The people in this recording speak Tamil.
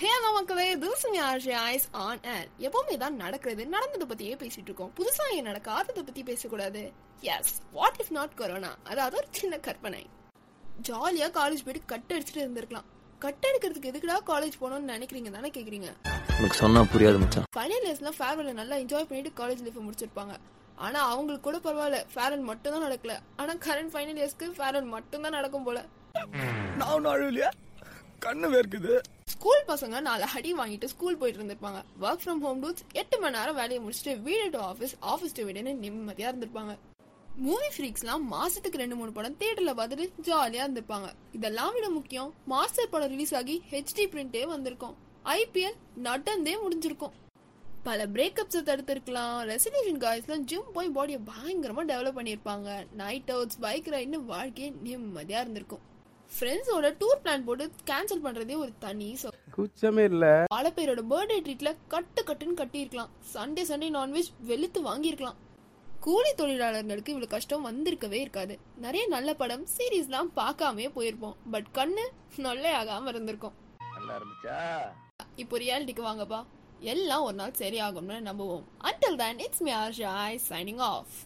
ஹே அண்ணா மக்களே this RJ is on air. எப்பவுமே தான் நடக்கிறது நடந்ததை பத்தியே பேசிட்டு இருக்கோம். புதுசா ஏன் நடக்காததை பத்தி பேசக்கூடாது. Yes what if not corona அதாவது ஒரு சின்ன கற்பனை. ஜாலியா காலேஜ் போயிட்டு கட் அடிச்சுட்டு இருந்திருக்கலாம். கட் அடிக்கிறதுக்கு எதுக்குடா காலேஜ் போகணும்னு நினைக்கிறீங்க? தானே கேக்குறீங்க. உனக்கு சொன்னா புரியாது மச்சான். ஃபைனல் இயர்ஸ்லாம் ஃபேர்வெல்ல நல்லா என்ஜாய் பண்ணிட்டு காலேஜ் லைஃப் முடிச்சிருப்பாங்க. ஆனா அவங்களுக்கு கூட பரவாயில்ல. ஃபேர்வெல் மட்டும் தான் நடக்கல. ஆனா கரண்ட் ஃபைனல் இயர்ஸ்க்கு ஃபேர்வெல் மட்டும் தான் நடக்கும் போல. நான் ஒன்றும் அழுவலையா கண்ணு வேர்க்குது. ஸ்கூல் பசங்க நாலு அடி வாங்கிட்டு ஸ்கூல் போயிட்டு இருந்திருப்பாங்க. ஒர்க் ஃப்ரம் ஹோம் டூஸ் எட்டு மணி நேரம் வேலையை முடிச்சுட்டு வீடு டு ஆஃபீஸ் ஆஃபீஸ் டு வீடுன்னு நிம்மதியா இருந்திருப்பாங்க. மூவி ஃப்ரீக்ஸ்லாம் மாசத்துக்கு ரெண்டு மூணு படம் தியேட்டர்ல பார்த்துட்டு ஜாலியா இருந்திருப்பாங்க. இதெல்லாம் விட முக்கியம் மாஸ்டர் படம் ரிலீஸ் ஆகி ஹெச்டி பிரிண்டே வந்திருக்கும். ஐபிஎல் நடந்தே முடிஞ்சிருக்கும். பல பிரேக்கப்ஸை தடுத்திருக்கலாம். ரெசிடேஷன் காய்ஸ்லாம் ஜிம் போய் பாடியை பயங்கரமாக டெவலப் பண்ணியிருப்பாங்க. நைட் அவுட்ஸ் பைக் ரைடுன்னு வாழ்க்கையே நிம்மதியாக இருந்திருக்கும். ஃப்ரெண்ட்ஸோட டூர் பிளான் போட்டு கேன்சல் பண்றதே ஒரு தனி சொ கூச்சமே இல்ல. பல பேரோட பர்த்டே ட்ரீட்ல கட்டு கட்டுன்னு கட்டியிருக்கலாம். சண்டே சண்டே நான்வெஜ் வெளுத்து வாங்கியிருக்கலாம். கூலி தொழிலாளர்களுக்கு இவ்வளவு கஷ்டம் வந்திருக்கவே இருக்காது. நிறைய நல்ல படம் சீரீஸ்லாம் பார்க்காமே போயிருப்போம். பட் கண்ணு நொல்லை ஆகாம இருந்திருக்கும். நல்லா இருந்துச்சா? இப்போ ரியாலிட்டிக்கு வாங்கப்பா. எல்லாம் ஒரு நாள் சரியாகும்னு நம்புவோம். Until then it's me Arsha signing off